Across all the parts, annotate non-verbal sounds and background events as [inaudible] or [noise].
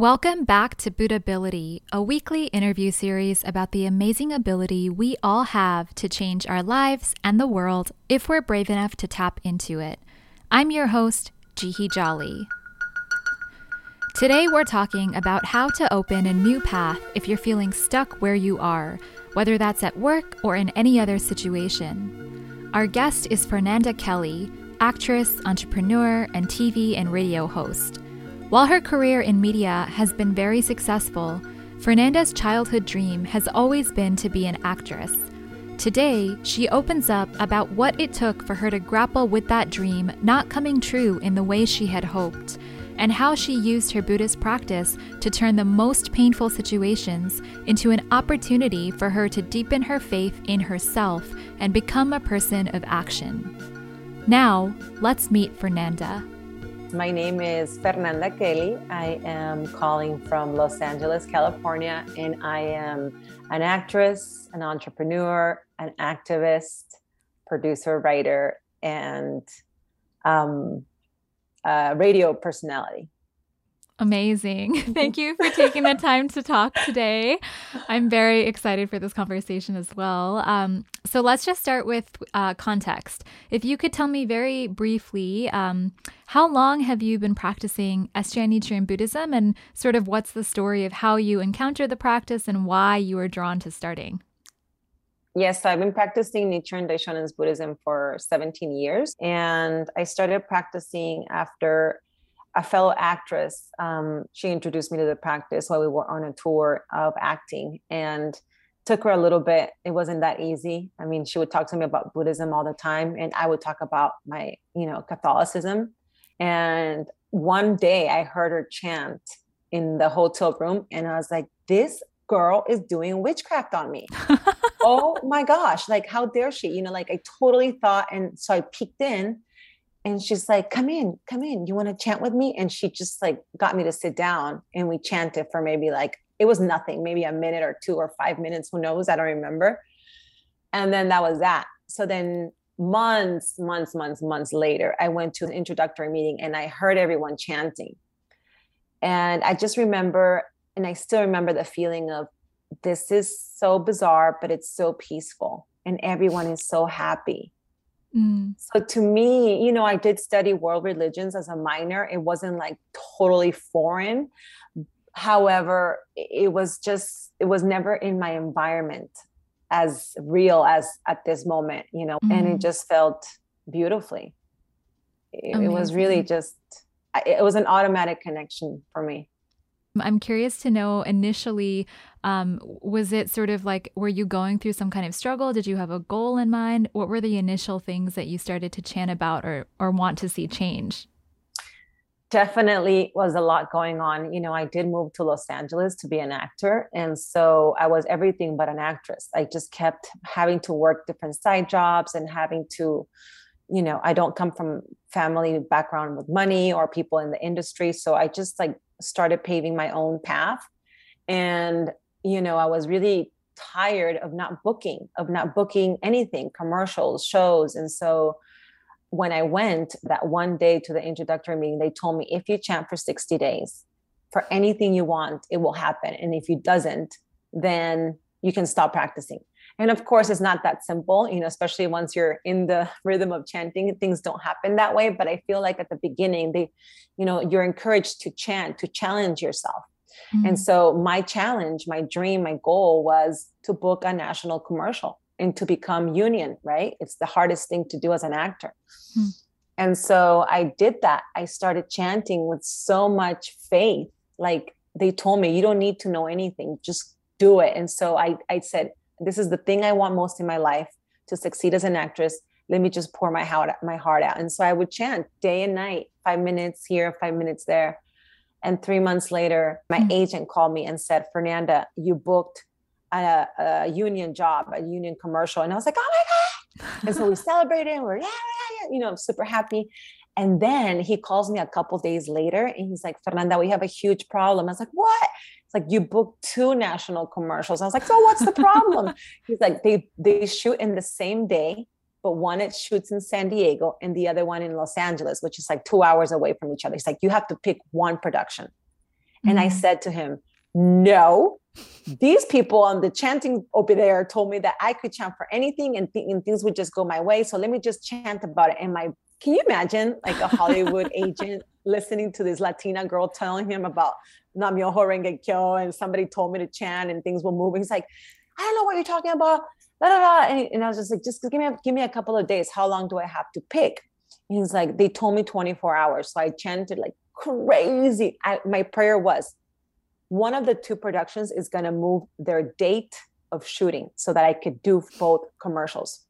Welcome back to Buddhability, a weekly interview series about the amazing ability we all have to change our lives and the world if we're brave enough to tap into it. I'm your host, Jihi Jolly. Today, we're talking about how to open a new path if you're feeling stuck where you are, whether that's at work or in any other situation. Our guest is Fernanda Kelly, actress, entrepreneur, and TV and radio host. While her career in media has been very successful, Fernanda's childhood dream has always been to be an actress. Today, she opens up about what it took for her to grapple with that dream not coming true in the way she had hoped, and how she used her Buddhist practice to turn the most painful situations into an opportunity for her to deepen her faith in herself and become a person of action. Now, let's meet Fernanda. My name is Fernanda Kelly. I am calling from Los Angeles, California, and I am an actress, an entrepreneur, an activist, producer, writer, and um, radio personality. Amazing. [laughs] Thank you for [laughs] taking the time to talk today. I'm very excited for this conversation as well. Um, so let's just start with uh, context. If you could tell me very briefly, um, how long have you been practicing SGI Nichiren Buddhism and sort of what's the story of how you encountered the practice and why you were drawn to starting? Yes, I've been practicing Nichiren Daishonen's Buddhism for 17 years. And I started practicing after a fellow actress, um, she introduced me to the practice while we were on a tour of acting and took her a little bit. It wasn't that easy. I mean, she would talk to me about Buddhism all the time, and I would talk about my, you know, Catholicism. And one day I heard her chant in the hotel room, and I was like, this girl is doing witchcraft on me. [laughs] oh my gosh, like, how dare she? You know, like I totally thought, and so I peeked in and she's like come in come in. You want to chant with me? And she just like got me to sit down and we chanted for maybe like it was nothing maybe a minute or two or five minutes who knows? I don't remember. And then that was that. So then months months months months later i went to an introductory meeting and i heard everyone chanting. And i just remember and i still remember the feeling of this is so bizarre but it's so peaceful and everyone is so happy Mm. So to me, you know, I did study world religions as a minor. It wasn't like totally foreign. However, it was just, it was never in my environment as real as at this moment, you know, mm. and it mm. just felt beautifully. It, it was really just, it was an automatic connection for me. I'm curious to know initially, um, was it sort of like, were you going through some kind of struggle? Did you have a goal in mind? What were the initial things that you started to chant about or, or want to see change? Definitely was a lot going on. You know, I did move to Los Angeles to be an actor. And so I was everything but an actress. I just kept having to work different side jobs and having to, you know, I don't come from family background with money or people in the industry. So I just like started paving my own path. And, you know, I was really tired of not booking, of not booking anything, commercials, shows. And so when I went that one day to the introductory meeting, they told me if you chant for 60 days, for anything you want, it will happen. And if you doesn't, then you can stop practicing. And of course, it's not that simple, you know, especially once you're in the rhythm of chanting, things don't happen that way. But I feel like at the beginning, they, you know, you're encouraged to chant, to challenge yourself. Mm-hmm. And so my challenge, my dream, my goal was to book a national commercial and to become union, right? It's the hardest thing to do as an actor. Mm-hmm. And so I did that. I started chanting with so much faith. Like they told me, you don't need to know anything, just do it. And so I, I said, this is the thing I want most in my life to succeed as an actress. Let me just pour my heart, my heart out. And so I would chant day and night, five minutes here, five minutes there. And three months later, my mm-hmm. agent called me and said, Fernanda, you booked a, a, union job, a union commercial. And I was like, oh my God. and so we [laughs] celebrated and we're, yeah, yeah, yeah, you know, I'm super happy. And then he calls me a couple days later and he's like, Fernanda, we have a huge problem. I was like, what? It's like you booked two national commercials. I was like, so what's the problem? [laughs] He's like, they they shoot in the same day, but one it shoots in San Diego and the other one in Los Angeles, which is like two hours away from each other. He's like, you have to pick one production. And I mm. said to him, No, these people on the chanting over there told me that I could chant for anything and, th- and things would just go my way. So let me just chant about it. And my, can you imagine like a Hollywood [laughs] agent listening to this Latina girl telling him about Nam-myoho Renge Kyo and somebody told me to chant and things were moving. He's like, I don't know what you're talking about. Da, da, da. And, and I was just like, just give me, a, give me a couple of days. How long do I have to pick? And he's like, they told me 24 hours. So I chanted like crazy. I, my prayer was, one of the two productions is going to move their date of shooting so that I could do both commercials.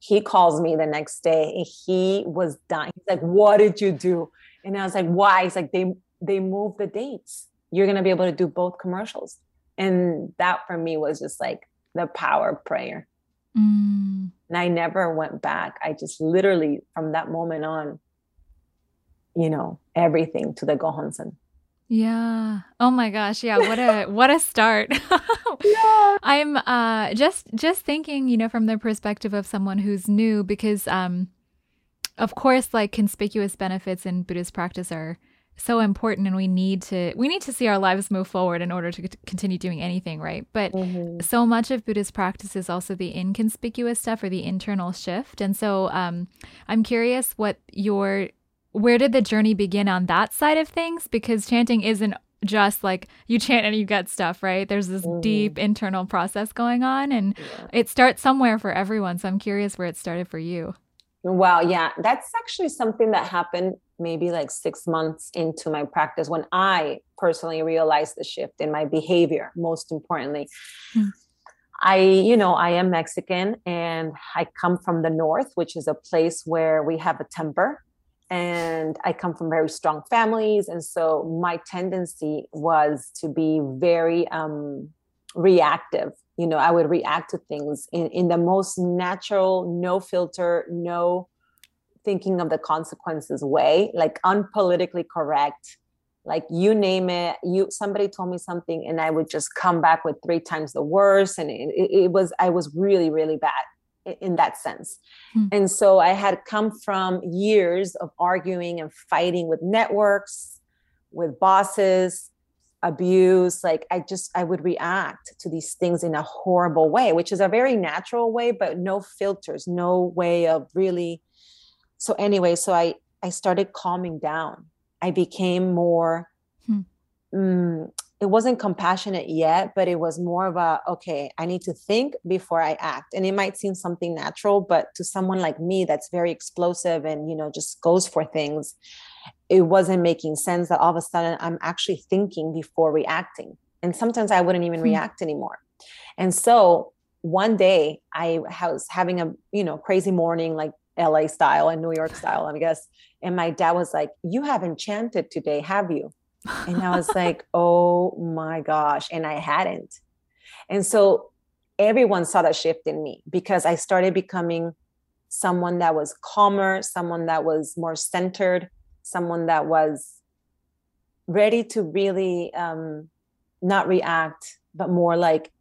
He calls me the next day and he was dying. He's like, What did you do? And I was like, Why? He's like, They they moved the dates. You're gonna be able to do both commercials. And that for me was just like the power of prayer. Mm. And I never went back. I just literally from that moment on, you know, everything to the Gohonzon. Yeah. Oh my gosh. Yeah. What a what a start. [laughs] yeah. I'm uh just just thinking, you know, from the perspective of someone who's new, because um of course like conspicuous benefits in Buddhist practice are so important and we need to we need to see our lives move forward in order to continue doing anything right but mm-hmm. so much of buddhist practice is also the inconspicuous stuff or the internal shift and so um, i'm curious what your where did the journey begin on that side of things? Because chanting isn't just like you chant and you get stuff, right? There's this mm. deep internal process going on and yeah. it starts somewhere for everyone. So I'm curious where it started for you. Wow. Yeah. That's actually something that happened maybe like six months into my practice when I personally realized the shift in my behavior, most importantly. Hmm. I, you know, I am Mexican and I come from the North, which is a place where we have a temper and I come from very strong families. And so my tendency was to be very um, reactive. You know, I would react to things in, in the most natural, no filter, no thinking of the consequences way, like unpolitically correct. Like you name it, you somebody told me something, and I would just come back with three times the worst, and it, it was I was really really bad in that sense. Hmm. And so I had come from years of arguing and fighting with networks, with bosses, abuse. Like I just, I would react to these things in a horrible way, which is a very natural way, but no filters, no way of really. So anyway, so I, I started calming down. I became more hmm. mm, it wasn't compassionate yet, but it was more of a, okay, I need to think before I act. And it might seem something natural, but to someone like me that's very explosive and, you know, just goes for things, it wasn't making sense that all of a sudden I'm actually thinking before reacting. And sometimes I wouldn't even hmm. react anymore. And so one day I was having a, you know, crazy morning, like LA style and New York style, I guess. And my dad was like, You haven't chanted today, have you? And I was like, [laughs] oh my gosh. And I hadn't. And so everyone saw that shift in me because I started becoming someone that was calmer, someone that was more centered, someone that was ready to really um, not react, but more like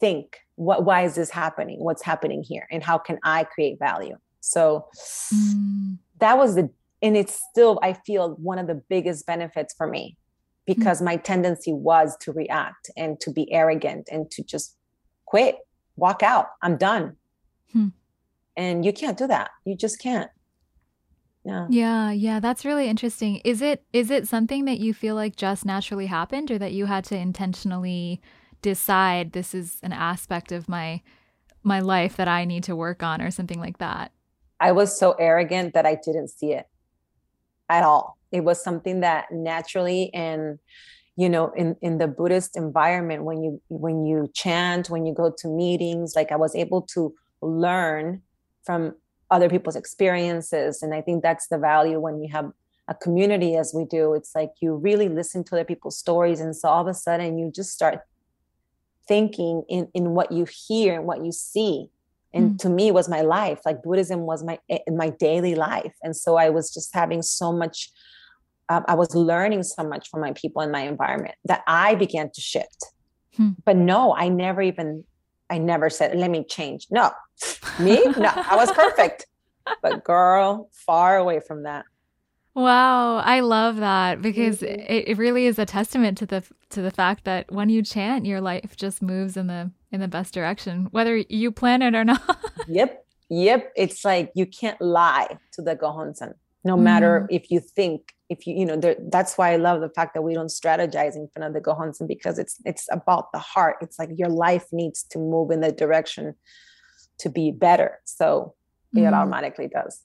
think what why is this happening what's happening here and how can i create value so mm. that was the and it's still i feel one of the biggest benefits for me because mm-hmm. my tendency was to react and to be arrogant and to just quit walk out i'm done hmm. and you can't do that you just can't yeah yeah yeah that's really interesting is it is it something that you feel like just naturally happened or that you had to intentionally decide this is an aspect of my my life that i need to work on or something like that I was so arrogant that I didn't see it at all. It was something that naturally and you know in in the buddhist environment when you when you chant when you go to meetings like i was able to learn from other people's experiences. And i think that's the value when you have a community as we do. It's like you really listen to other people's stories and so all of a sudden you just start thinking in in what you hear and what you see. And mm. to me was my life. Like buddhism was my eh, my daily life. And so i was just having so much um, i was learning so much from my people in my environment that i began to shift hmm. but no i never even i never said let me change no [laughs] me no i was perfect but girl far away from that Wow, I love that because mm-hmm. it, it really is a testament to the to the fact that when you chant, your life just moves in the in the best direction, whether you plan it or [laughs] not. yep, yep. It's like you can't lie to the Gohonzon, no mm. matter if you think if you you know there, that's why I love the fact that we don't strategize in front of the Gohonzon because it's it's about the heart. It's like your life needs to move in the direction to be better, so mm. it automatically does.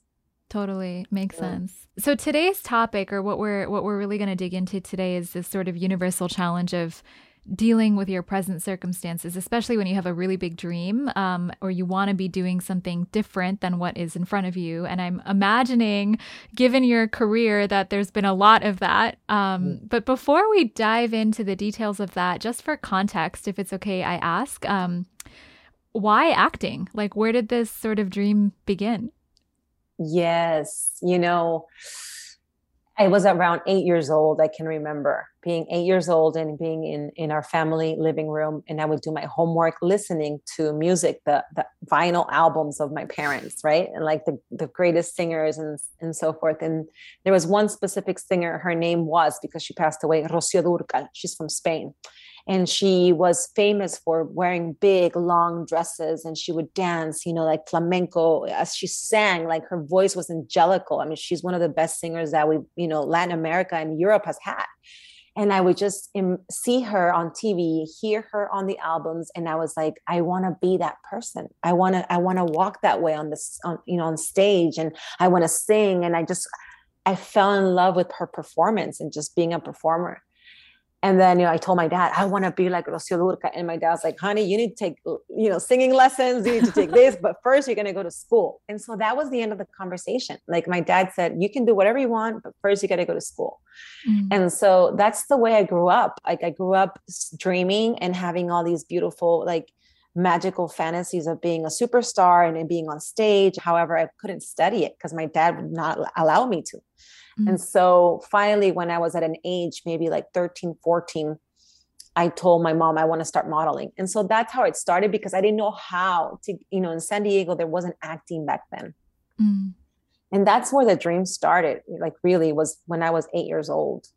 Totally makes yeah. sense. So today's topic or what we're what we're really going to dig into today is this sort of universal challenge of dealing with your present circumstances, especially when you have a really big dream um, or you want to be doing something different than what is in front of you. And I'm imagining, given your career, that there's been a lot of that. Um, mm. But before we dive into the details of that, just for context, if it's okay, I ask, um, why acting? Like, where did this sort of dream begin? Yes. You know, I was around eight years old. I can remember being eight years old and being in, in our family living room. And I would do my homework listening to music, the, the vinyl albums of my parents, right? And like the, the greatest singers and, and so forth. And there was one specific singer, her name was, because she passed away, Rocío Dúrcal. She's from Spain and she was famous for wearing big long dresses and she would dance you know like flamenco as she sang like her voice was angelical. I mean she's one of the best singers that we you know latin america and europe has had. And i would just um, see her on tv hear her on the albums and i was like i want to be that person. I want to i want to walk that way on this on you know on stage and i want to sing. And i just i fell in love with her performance and just being a performer and then, you know, I told my dad, I want to be like Rocío Dúrcal. And my dad's like, honey, you need to take, you know, singing lessons. You need to take this, but first you're going to go to school. And so that was the end of the conversation. Like my dad said, you can do whatever you want, but first you got to go to school. Mm-hmm. And so that's the way I grew up. Like I grew up dreaming and having all these beautiful, like magical fantasies of being a superstar and being on stage. However, I couldn't study it because my dad would not allow me to. Mm-hmm. And so finally, when I was at an age, maybe like 13, 14, I told my mom I want to start modeling. And so that's how it started because I didn't know how to, you know, in San Diego, there wasn't acting back then. Mm. And that's where the dream started. Like, really, was when I was eight years old.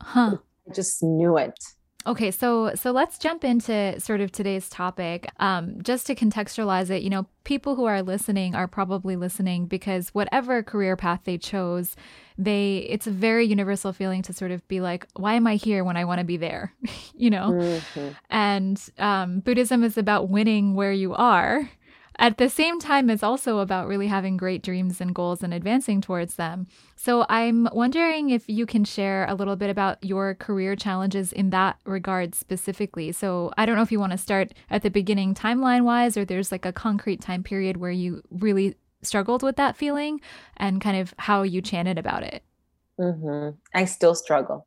Huh. I just knew it. Okay, so so let's jump into sort of today's topic. Um, just to contextualize it, you know, people who are listening are probably listening because whatever career path they chose, they it's a very universal feeling to sort of be like, why am I here when I want to be there? [laughs] you know, mm-hmm. and um, Buddhism is about winning where you are at the same time, it's also about really having great dreams and goals and advancing towards them. So I'm wondering if you can share a little bit about your career challenges in that regard specifically. So I don't know if you want to start at the beginning timeline wise, or there's like a concrete time period where you really struggled with that feeling and kind of how you chanted about it. Mm-hmm. I still struggle.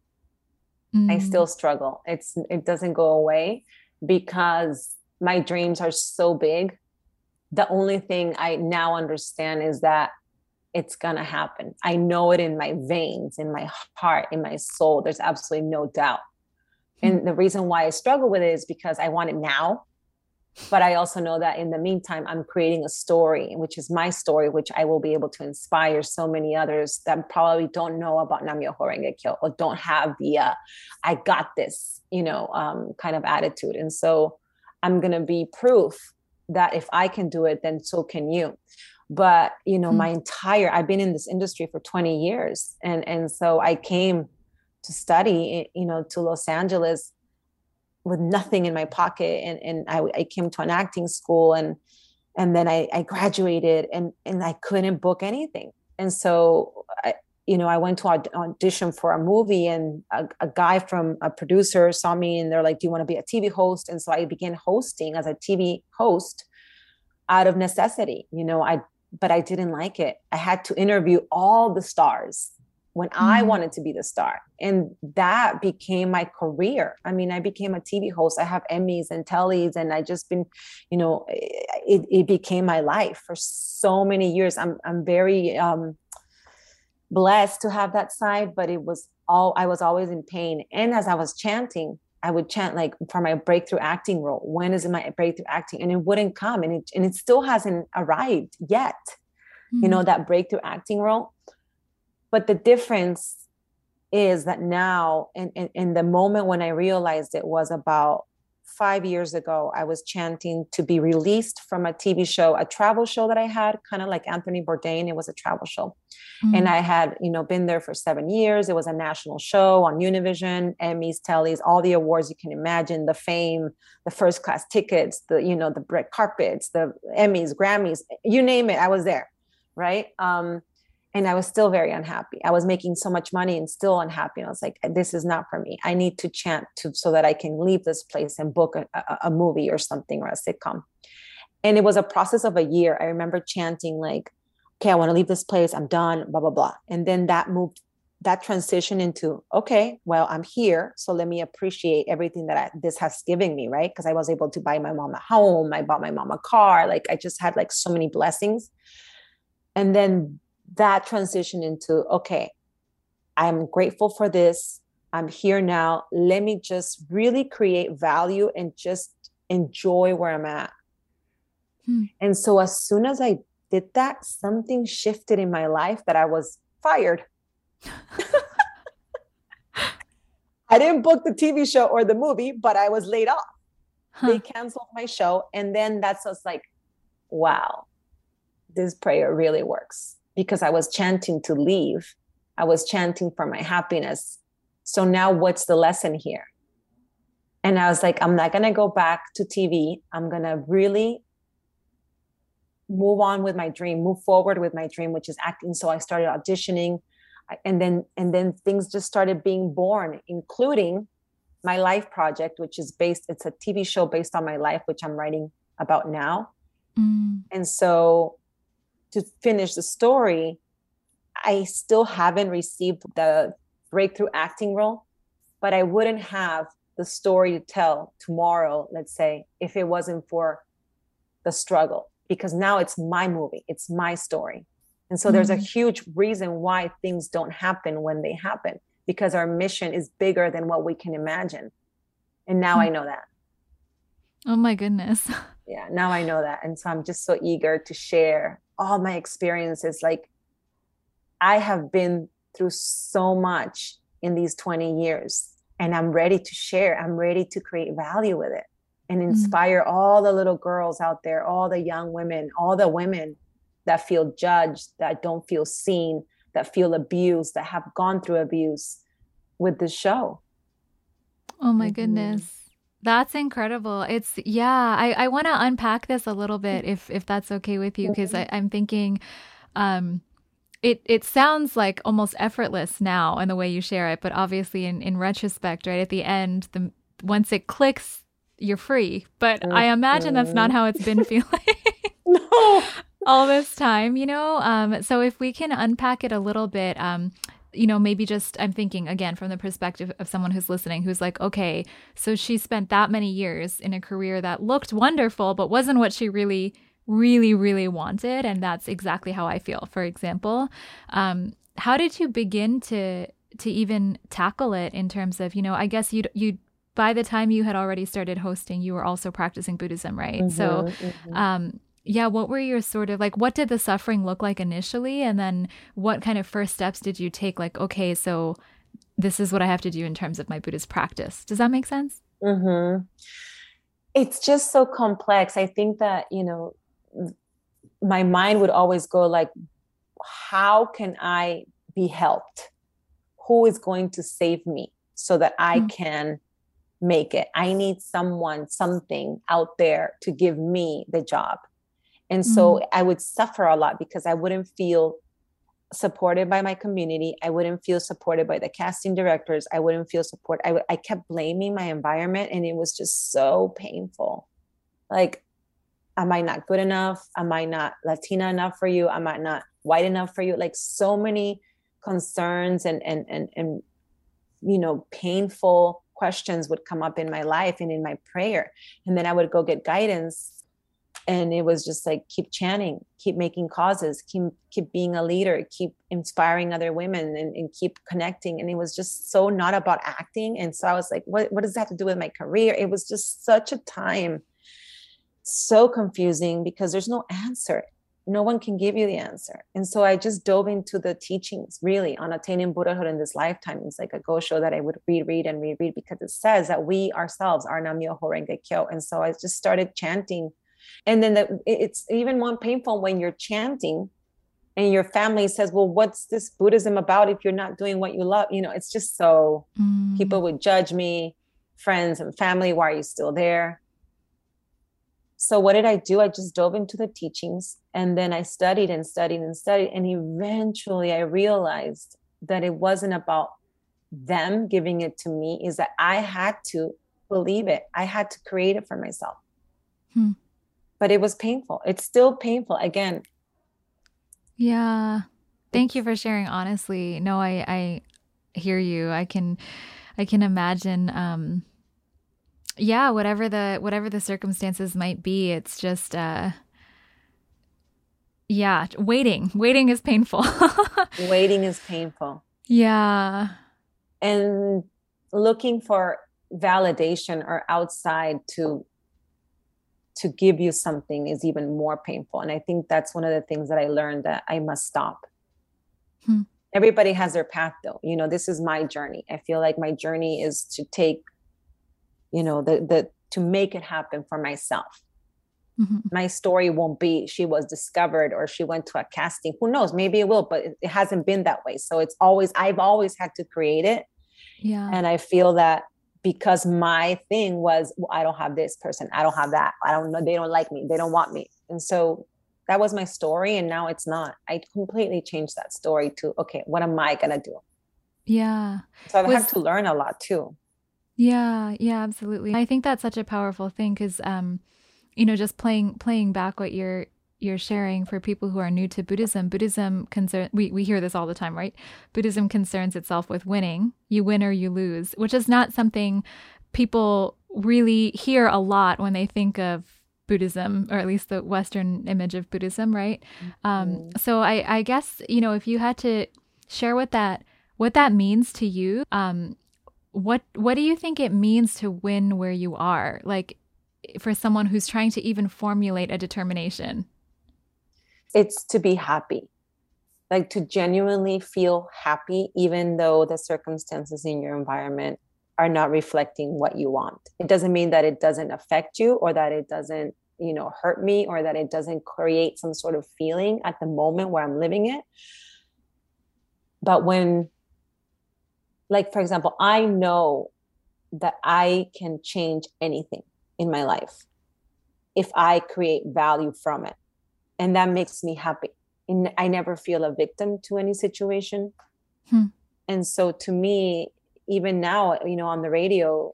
Mm. I still struggle. It's it doesn't go away because my dreams are so big the only thing I now understand is that it's going to happen. I know it in my veins, in my heart, in my soul. There's absolutely no doubt. And the reason why I struggle with it is because I want it now. But I also know that in the meantime, I'm creating a story, which is my story, which I will be able to inspire so many others that probably don't know about Nam-myoho Kyo or don't have the uh, I got this, you know, um, kind of attitude. And so I'm going to be proof that if I can do it, then so can you. But you know, mm-hmm. my entire I've been in this industry for 20 years, and and so I came to study, you know, to Los Angeles with nothing in my pocket, and and I, I came to an acting school, and and then I, I graduated, and and I couldn't book anything, and so I, you know, I went to audition for a movie and a, a, guy from a producer saw me and they're like, Do you want to be a TV host? And so I began hosting as a TV host out of necessity. You know, I, but I didn't like it. I had to interview all the stars when mm-hmm. I wanted to be the star. And that became my career. I mean, I became a TV host. I have Emmys and Tellys, and I just been, you know, it, it became my life for so many years. I'm, I'm very, um, blessed to have that side, but it was all I was always in pain. And as I was chanting, I would chant like for my breakthrough acting role. When is my breakthrough acting? And it wouldn't come, and it and it still hasn't arrived yet. Mm-hmm. You know hmm. that breakthrough acting role. but the difference is that now in, in, in the moment when i realized it was about five years ago, I was chanting to be released from a TV show, a travel show that I had, kind of like Anthony Bourdain. It was a travel show. Mm-hmm. And I had, you know, been there for seven years. It was a national show on Univision, Emmys, Tellys, all the awards you can imagine, the fame, the first class tickets, the, you know, the red carpets, the Emmys, Grammys, you name it, I was there. Right. Um, and I was still very unhappy. I was making so much money and still unhappy. And I was like, this is not for me. I need to chant to so that I can leave this place and book a, a, a movie or something or a sitcom. And it was a process of a year. I remember chanting like, okay, I want to leave this place. I'm done, blah, blah, blah. And then that moved, that transition into, okay, well, I'm here. So let me appreciate everything that I, this has given me, right? Because I was able to buy my mom a home. I bought my mom a car. Like I just had like so many blessings. And then that transition into okay i'm grateful for this. I'm here now. Let me just really create value and just enjoy where i'm at. Hmm. and so as soon as i did that something shifted in my life that i was fired. [laughs] I didn't book the tv show or the movie but i was laid off. Huh. they canceled my show and then that's just like wow this prayer really works because I was chanting to leave. I was chanting for my happiness. So now what's the lesson here? And I was like, I'm not going to go back to TV. I'm going to really move on with my dream, move forward with my dream, which is acting. So I started auditioning and then and then things just started being born, including my life project, which is based, it's a TV show based on my life, which I'm writing about now. Mm. And so to finish the story, I still haven't received the breakthrough acting role, but I wouldn't have the story to tell tomorrow, let's say, if it wasn't for the struggle, because now it's my movie, it's my story. And so mm-hmm. there's a mm-hmm. huge reason why things don't happen when they happen, because our mission is bigger than what we can imagine. And now mm-hmm. I know that. Oh my goodness. [laughs] Yeah, now I know that. And so I'm just so eager to share all my experiences like i have been through so much in these 20 years and i'm ready to share i'm ready to create value with it and mm. inspire mm-hmm. all the little girls out there all the young women all the women that feel judged that don't feel seen that feel abused that have gone through abuse with this show oh my mm-hmm. goodness that's incredible. It's yeah, I, I want to unpack this a little bit if if that's okay with you because I'm thinking um it it sounds like almost effortless now in the way you share it, but obviously in, in retrospect, right at the end, the once it clicks, you're free. But I imagine that's not how it's been [laughs] feeling. no. [laughs] all this time, you know? Um, so if we can unpack it a little bit, um, you know, maybe just I'm thinking again from the perspective of someone who's listening who's like, okay, so she spent that many years in a career that looked wonderful, but wasn't what she really, really, really wanted. And that's exactly how I feel, for example. Um, how did you begin to to even tackle it in terms of, you know, I guess you you by the time you had already started hosting, you were also practicing Buddhism, right? Mm-hmm, so mm-hmm. um yeah, what were your sort of like, what did the suffering look like initially? And then what kind of first steps did you take? Like, okay, so this is what I have to do in terms of my Buddhist practice. Does that make sense? Mm-hmm. It's just so complex. I think that, you know, my mind would always go like, how can I be helped? Who is going to save me so that I mm-hmm. can make it? I need someone, something out there to give me the job. And so mm-hmm. I would suffer a lot because I wouldn't feel supported by my community. I wouldn't feel supported by the casting directors. I wouldn't feel support. I, w- I kept blaming my environment and it was just so painful. Like, am I not good enough? Am I not Latina enough for you? Am I not white enough for you? Like so many concerns and, and, and, and, you know, painful questions would come up in my life and in my prayer. And then I would go get guidance and it was just like keep chanting keep making causes keep keep being a leader keep inspiring other women and, and, keep connecting and it was just so not about acting and so i was like what, what does that have to do with my career it was just such a time so confusing because there's no answer no one can give you the answer. And so I just dove into the teachings really on attaining Buddhahood in this lifetime. It's like a Gosho that I would read, read, and reread because it says that we ourselves are Nam-myoho Renge Kyo. And so I just started chanting. And then the, it's even more painful when you're chanting and your family says, Well, what's this Buddhism about if you're not doing what you love? You know, it's just so mm. people would judge me, friends and family, why are you still there? so what did i do i just dove into the teachings and then i studied and studied and studied and eventually i realized that it wasn't about them giving it to me is that i had to believe it i had to create it for myself hmm. But it was painful. It's still painful again. Yeah. Thank you for sharing honestly. No i i hear you. I can i can imagine um yeah whatever the whatever the circumstances might be it's just uh yeah waiting. Waiting is painful. [laughs] Waiting is painful. Yeah. And looking for validation or outside to to give you something is even more painful. And i think that's one of the things that i learned that i must stop. Hmm. everybody has their path though. You know this is my journey. I feel like my journey is to take you know the the to make it happen for myself. Mm-hmm. my story won't be she was discovered or she went to a casting. Who knows? Maybe it will but it, it hasn't been that way. So it's always i've always had to create it. Yeah. And i feel that because my thing was well, i don't have this person. I don't have that. I don't know. They don't like me. They don't want me. And so that was my story and now it's not. I completely changed that story to okay what am i gonna do? Yeah. So i've was, had to learn a lot too. Yeah, yeah, absolutely. I think that's such a powerful thing because, um, you know, just playing playing back what you're you're sharing for people who are new to Buddhism. Buddhism concern we we hear this all the time, right? Buddhism concerns itself with winning. You win or you lose, which is not something people really hear a lot when they think of Buddhism, or at least the Western image of Buddhism, right? Um, mm-hmm. Um, so I, I guess you know if you had to share what that what that means to you, um, what what do you think it means to win where you are like for someone who's trying to even formulate a determination it's to be happy. Like to genuinely feel happy even though the circumstances in your environment are not reflecting what you want. It doesn't mean that it doesn't affect you or that it doesn't you know hurt me or that it doesn't create some sort of feeling at the moment where i'm living it. But when like for example i know that i can change anything in my life if i create value from it and that makes me happy. And i never feel a victim to any situation. Hmm. and so to me even now you know on the radio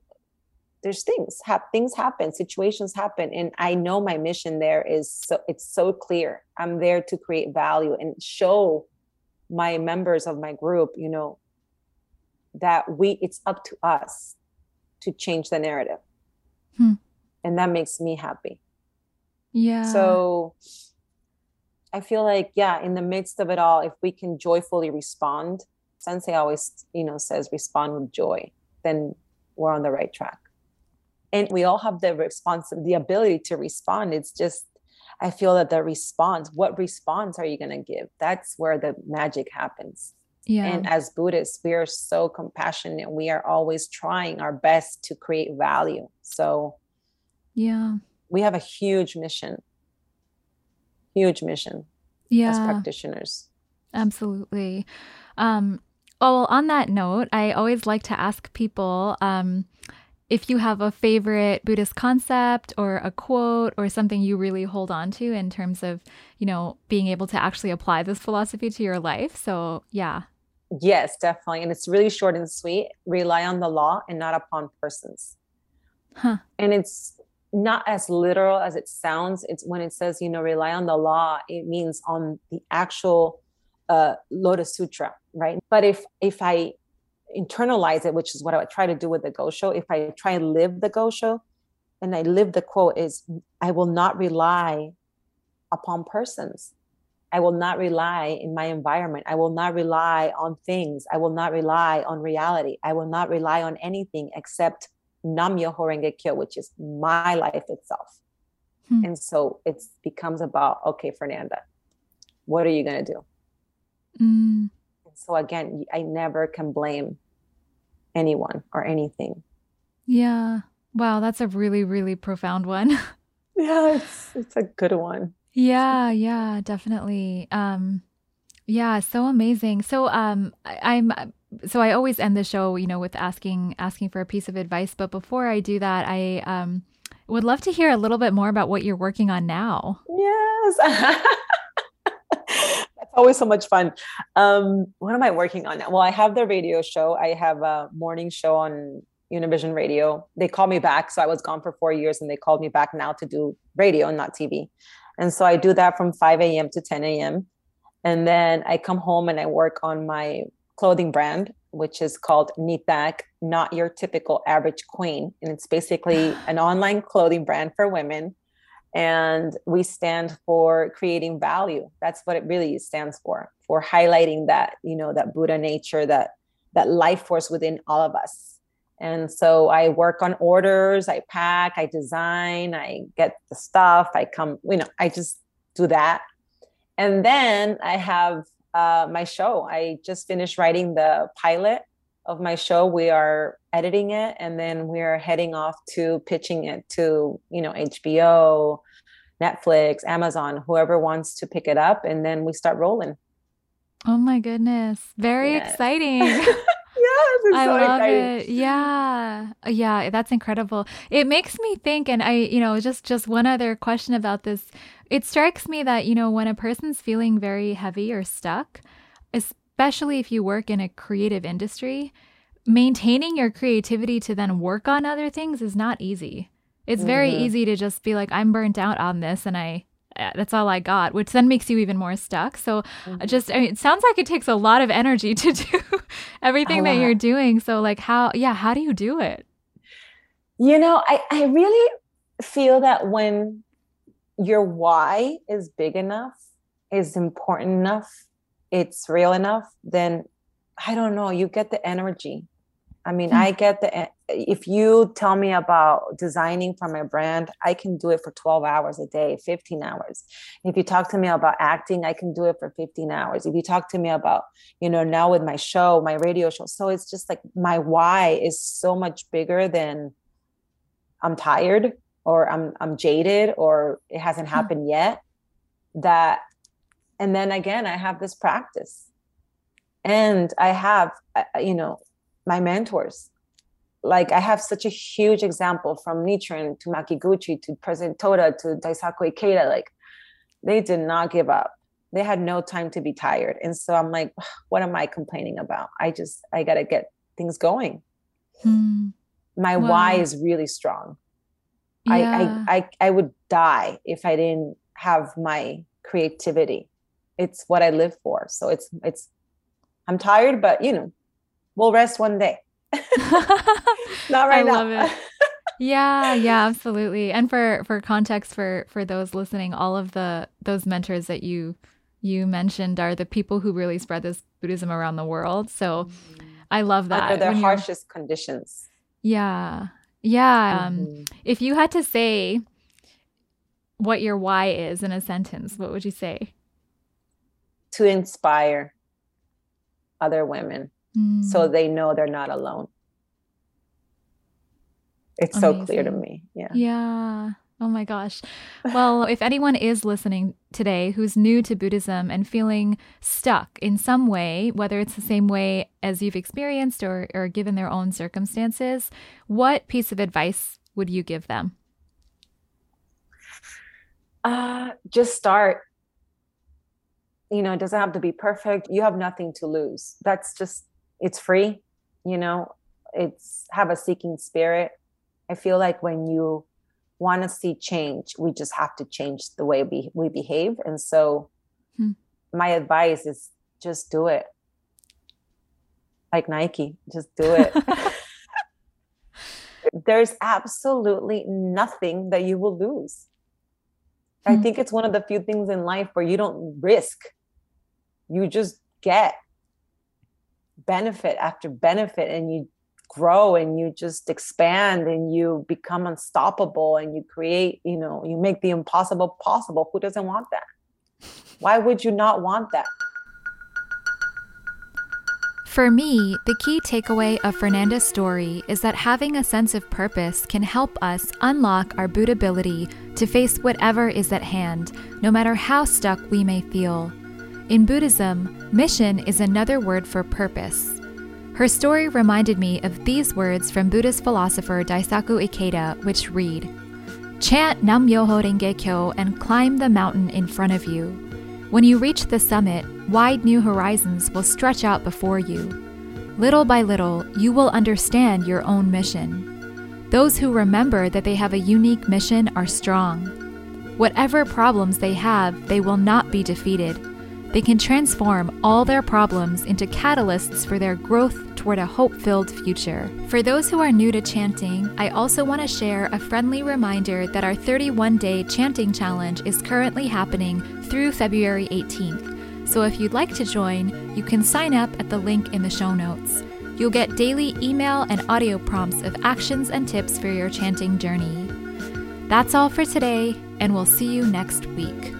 there's things have things happen situations happen. And i know my mission there is so it's so clear. I'm there to create value and show my members of my group you know that we it's up to us to change the narrative. Hmm. and that makes me happy. Yeah. So i feel like yeah in the midst of it all if we can joyfully respond sensei always you know says respond with joy then we're on the right track and we all have the response the ability to respond it's just i feel that the response what response are you going to give that's where the magic happens yeah. And as Buddhists, we are so compassionate. We are always trying our best to create value. So, yeah, we have a huge mission, huge mission yeah. as practitioners. Absolutely. Um, oh, well, on that note, I always like to ask people um, if you have a favorite Buddhist concept or a quote or something you really hold on to in terms of, you know, being able to actually apply this philosophy to your life. So, yeah, Yes, definitely. And it's really short and sweet. Rely on the law and not upon persons. Huh. And it's not as literal as it sounds. It's when it says, you know, rely on the law, it means on the actual uh, Lotus Sutra, right? But if if I internalize it, which is what I would try to do with the Gosho, if I try and live the Gosho, and I live the quote is, I will not rely upon persons. I will not rely in my environment. I will not rely on things. I will not rely on reality. I will not rely on anything except Nam Myoho Renge Kyo, which is my life itself. Hmm. And so it becomes about, okay, Fernanda, what are you going to do? Mm. So again, I never can blame anyone or anything. Yeah. Wow, that's a really, really profound one. [laughs] yeah, it's it's a good one. Yeah, yeah, definitely. Um yeah, so amazing. So um I, I'm so I always end the show, you know, with asking asking for a piece of advice, but before I do that, I um would love to hear a little bit more about what you're working on now. Yes. [laughs] That's always so much fun. Um, what am I working on now? Well, I have the radio show. I have a morning show on Univision Radio. They called me back. So I was gone for four years and they called me back now to do radio and not TV. And so I do that from 5 a.m. to 10 a.m. And then I come home and I work on my clothing brand, which is called Nitak, Not Your Typical Average Queen. And it's basically [sighs] an online clothing brand for women. And we stand for creating value. That's what it really stands for, for highlighting that, you know, that Buddha nature, that that life force within all of us. And so I work on orders, I pack, I design, I get the stuff, I come, you know, I just do that. And then I have uh, my show. I just finished writing the pilot of my show. We are editing it, and then we are heading off to pitching it to you know HBO, Netflix, Amazon, whoever wants to pick it up, and then we start rolling. Oh my goodness! Very yes. exciting. [laughs] I so love exciting. it. Yeah. Yeah, that's incredible. It makes me think and I, you know, just just one other question about this. It strikes me that, you know, when a person's feeling very heavy or stuck, especially if you work in a creative industry, maintaining your creativity to then work on other things is not easy. It's very mm-hmm. easy to just be like I'm burnt out on this and I that's all I got, which then makes you even more stuck. So mm-hmm. just, I mean, it sounds like it takes a lot of energy [laughs] to do everything that you're doing. So like how, yeah, how do you do it? You know, I, I really feel that when your why is big enough, is important enough, it's real enough, then I don't know, you get the energy I mean, mm-hmm. I get the if you tell me about designing for my brand, I can do it for 12 hours a day, 15 hours. If you talk to me about acting, I can do it for 15 hours. If you talk to me about, you know, now with my show, my radio show. So it's just like my why is so much bigger than I'm tired or I'm I'm jaded or it hasn't mm-hmm. happened yet. That and then again, I have this practice. And I have, uh, you know, my mentors. Like I have such a huge example from Nichiren to Makiguchi to President Toda to Daisaku Ikeda. Like they did not give up. They had no time to be tired. And so I'm like, what am I complaining about? I just I gotta get things going. Hmm. My wow. why is really strong. Yeah. I, I I I would die if I didn't have my creativity. It's what I live for. So it's it's I'm tired, but you know, we'll rest one day. [laughs] Not right I now. Love it. yeah, yeah, absolutely. And for for context for for those listening, all of the those mentors that you you mentioned are the people who really spread this Buddhism around the world. So mm-hmm. I love that. Under the harshest conditions. Yeah. Yeah. Um, mm-hmm. if you had to say what your why is in a sentence, what would you say? To inspire other women so mm. they know they're not alone. It's Amazing. so clear to me. Yeah. Yeah. Oh my gosh. Well, if anyone is listening today who's new to Buddhism and feeling stuck in some way, whether it's the same way as you've experienced or, or given their own circumstances, what piece of advice would you give them? Uh, just start. You know, it doesn't have to be perfect. You have nothing to lose. That's just it's free you know it's have a seeking spirit. I feel like when you want to see change we just have to change the way we, we behave. And so hmm. my advice is just do it. Like nike just do it. [laughs] [laughs] There's absolutely nothing that you will lose. Hmm. i think it's one of the few things in life where you don't risk. You just get benefit after benefit and you grow and you just expand and you become unstoppable and you create you know you make the impossible possible who doesn't want that Why would you not want that? For me, the key takeaway of Fernanda's story is that having a sense of purpose can help us unlock our Buddhability to face whatever is at hand, no matter how stuck we may feel. In Buddhism, mission is another word for purpose. Her story reminded me of these words from Buddhist philosopher Daisaku Ikeda, which read Chant Nam Myoho Renge Kyo and climb the mountain in front of you. When you reach the summit, wide new horizons will stretch out before you. Little by little, you will understand your own mission. Those who remember that they have a unique mission are strong. Whatever problems they have, they will not be defeated. They can transform all their problems into catalysts for their growth toward a hope filled future. For those who are new to chanting, I also want to share a friendly reminder that our 31 day chanting challenge is currently happening through February 18th. So if you'd like to join, you can sign up at the link in the show notes. You'll get daily email and audio prompts of actions and tips for your chanting journey. That's all for today, and we'll see you next week.